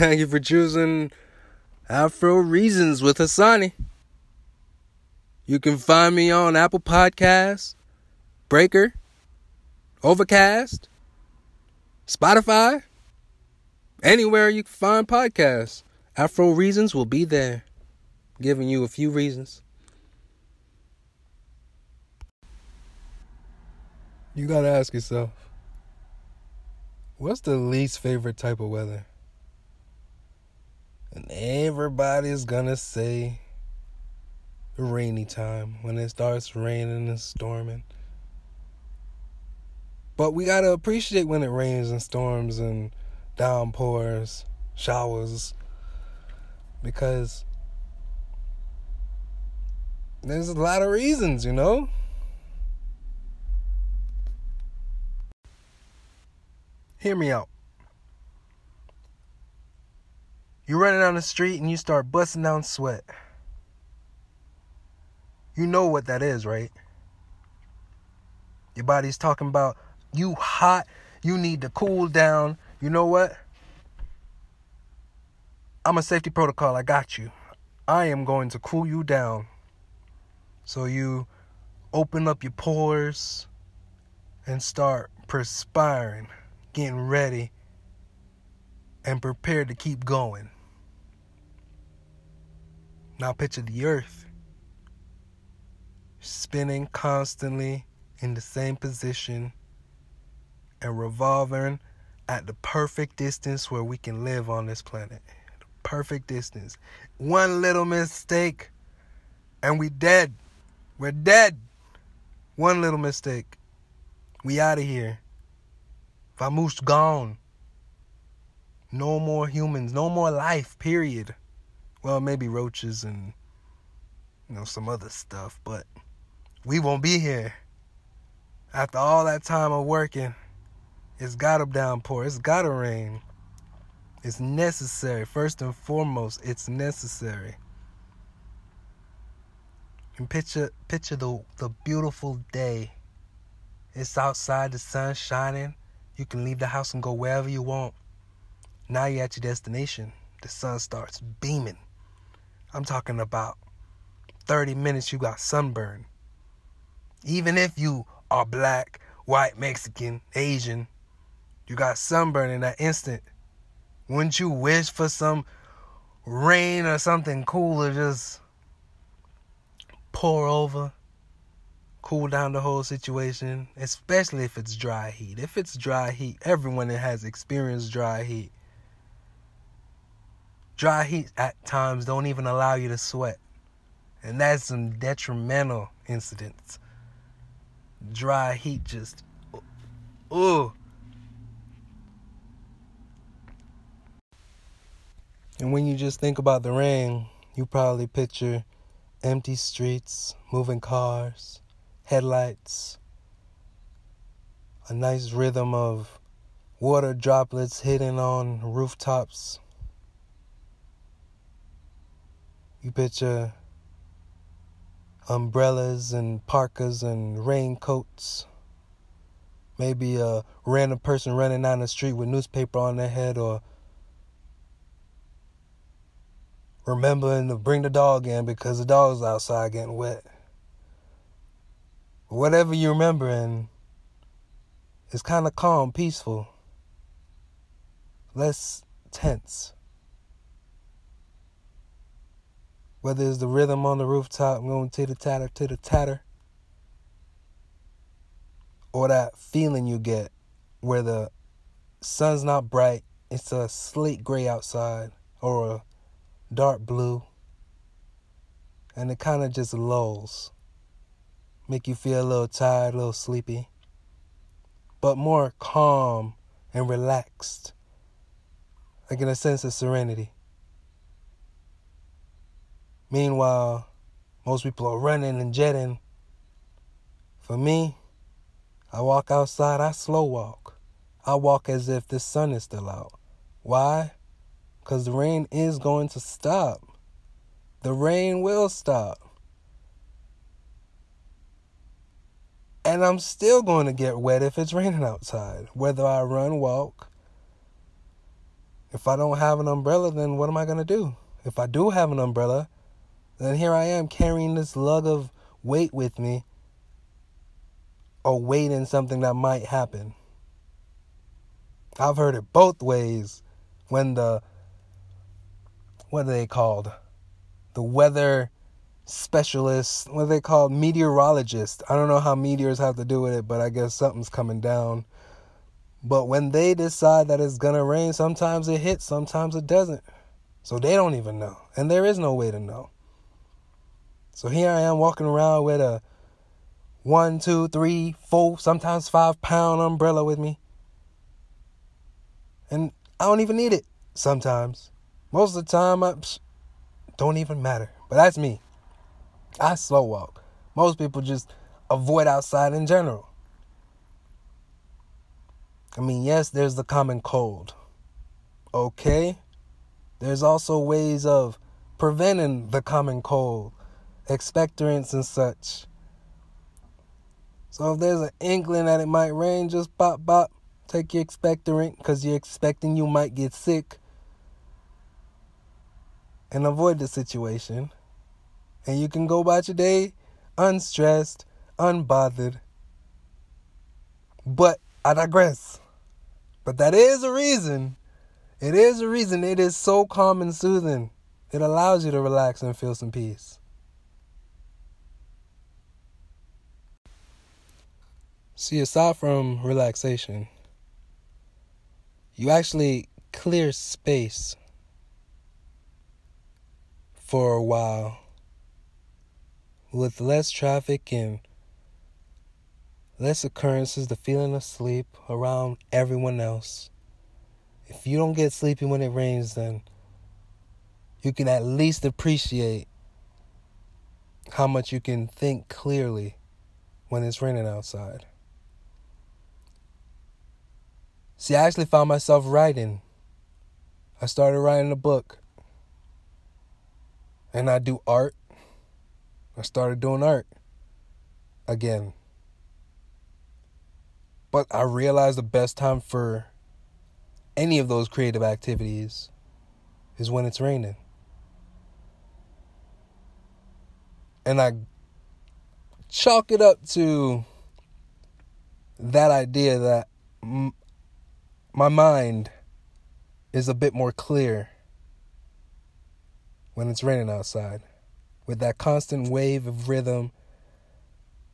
Thank you for choosing Afro Reasons with Hassani. You can find me on Apple Podcasts, Breaker, Overcast, Spotify, anywhere you can find podcasts. Afro Reasons will be there, giving you a few reasons. You gotta ask yourself what's the least favorite type of weather? Everybody's gonna say rainy time when it starts raining and storming. But we gotta appreciate when it rains and storms and downpours, showers, because there's a lot of reasons, you know? Hear me out. You're running down the street and you start busting down sweat. You know what that is, right? Your body's talking about you hot, you need to cool down. You know what? I'm a safety protocol. I got you. I am going to cool you down. So you open up your pores and start perspiring, getting ready, and prepared to keep going. Now picture the earth spinning constantly in the same position and revolving at the perfect distance where we can live on this planet. The perfect distance. One little mistake and we dead. We're dead. One little mistake. We out of here. Vamoose gone. No more humans, no more life, period. Well, maybe roaches and you know some other stuff, but we won't be here. After all that time of working, it's gotta downpour, it's gotta rain. It's necessary. First and foremost, it's necessary. And picture picture the the beautiful day. It's outside, the sun shining. You can leave the house and go wherever you want. Now you're at your destination. The sun starts beaming. I'm talking about 30 minutes you got sunburn. Even if you are black, white, Mexican, Asian, you got sunburn in that instant. Wouldn't you wish for some rain or something cool to just pour over, cool down the whole situation, especially if it's dry heat. If it's dry heat, everyone that has experienced dry heat Dry heat at times don't even allow you to sweat. And that's some detrimental incidents. Dry heat just ooh. And when you just think about the rain, you probably picture empty streets, moving cars, headlights, a nice rhythm of water droplets hitting on rooftops You picture umbrellas and parkas and raincoats. Maybe a random person running down the street with newspaper on their head or remembering to bring the dog in because the dog's outside getting wet. Whatever you remember and it's kind of calm, peaceful, less tense. Whether it's the rhythm on the rooftop going to the tatter to tatter, or that feeling you get where the sun's not bright, it's a slate gray outside or a dark blue, and it kind of just lulls, make you feel a little tired, a little sleepy, but more calm and relaxed, like in a sense of serenity. Meanwhile, most people are running and jetting. For me, I walk outside, I slow walk. I walk as if the sun is still out. Why? Because the rain is going to stop. The rain will stop. And I'm still going to get wet if it's raining outside, whether I run, walk, If I don't have an umbrella, then what am I going to do? If I do have an umbrella, then here I am carrying this lug of weight with me or waiting something that might happen. I've heard it both ways when the what are they called? The weather specialists, what are they called? Meteorologists. I don't know how meteors have to do with it, but I guess something's coming down. But when they decide that it's gonna rain, sometimes it hits, sometimes it doesn't. So they don't even know. And there is no way to know. So here I am walking around with a one, two, three, four, sometimes five pound umbrella with me. And I don't even need it sometimes. Most of the time, I psh, don't even matter. But that's me. I slow walk. Most people just avoid outside in general. I mean, yes, there's the common cold. Okay? There's also ways of preventing the common cold, expectorants and such. So if there's an inkling that it might rain, just pop, pop, take your expectorant because you're expecting you might get sick and avoid the situation. And you can go about your day unstressed, unbothered. But I digress. But that is a reason. It is a reason it is so calm and soothing. It allows you to relax and feel some peace. See, aside from relaxation, you actually clear space for a while with less traffic and less occurrences, the feeling of sleep around everyone else. If you don't get sleepy when it rains, then you can at least appreciate how much you can think clearly when it's raining outside. See, I actually found myself writing. I started writing a book. And I do art. I started doing art again. But I realized the best time for any of those creative activities is when it's raining. And I chalk it up to that idea that my mind is a bit more clear when it's raining outside with that constant wave of rhythm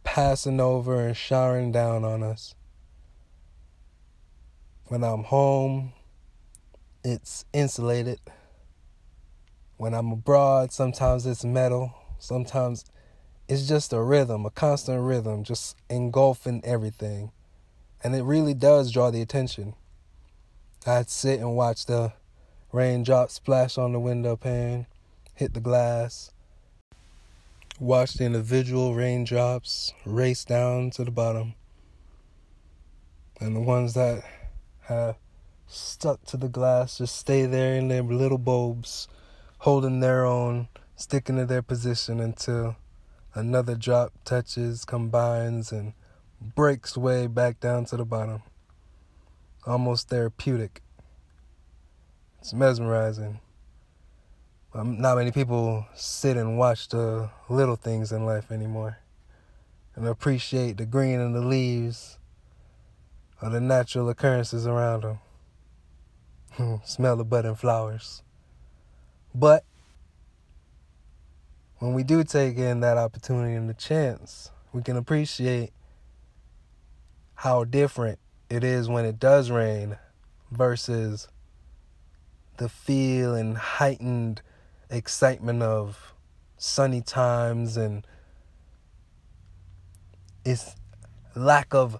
passing over and showering down on us. When I'm home, it's insulated. When I'm abroad, sometimes it's metal. Sometimes it's just a rhythm, a constant rhythm, just engulfing everything. And it really does draw the attention. I'd sit and watch the raindrops splash on the window pane, hit the glass, watch the individual raindrops race down to the bottom. And the ones that have stuck to the glass just stay there in their little bulbs, holding their own, sticking to their position until another drop touches, combines, and breaks way back down to the bottom. Almost therapeutic. It's mesmerizing. Um, not many people sit and watch the little things in life anymore and appreciate the green in the leaves or the natural occurrences around them. Smell the budding flowers. But when we do take in that opportunity and the chance, we can appreciate how different it is when it does rain versus the feel and heightened excitement of sunny times and its lack of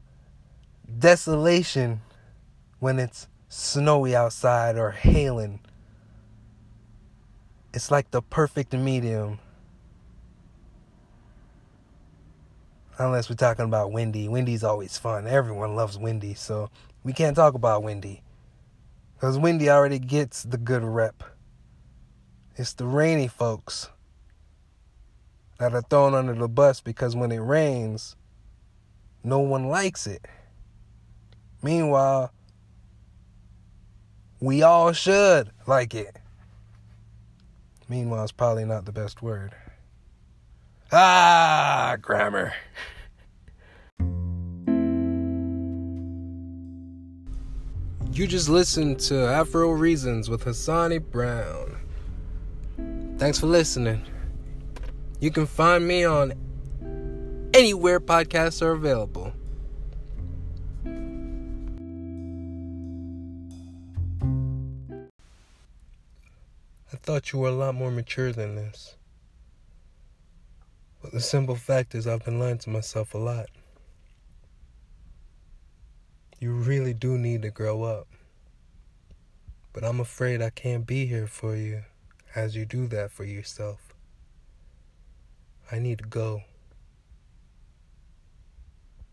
desolation when it's snowy outside or hailing. It's like the perfect medium. Unless we're talking about Wendy. Wendy's always fun. Everyone loves Wendy, so we can't talk about Wendy. Because Wendy already gets the good rep. It's the rainy folks that are thrown under the bus because when it rains, no one likes it. Meanwhile, We all should like it. Meanwhile, it's probably not the best word. Ah, grammar. You just listened to Afro Reasons with Hassani Brown. Thanks for listening. You can find me on anywhere podcasts are available. I thought you were a lot more mature than this. But the simple fact is, I've been lying to myself a lot. You really do need to grow up. But I'm afraid I can't be here for you as you do that for yourself. I need to go.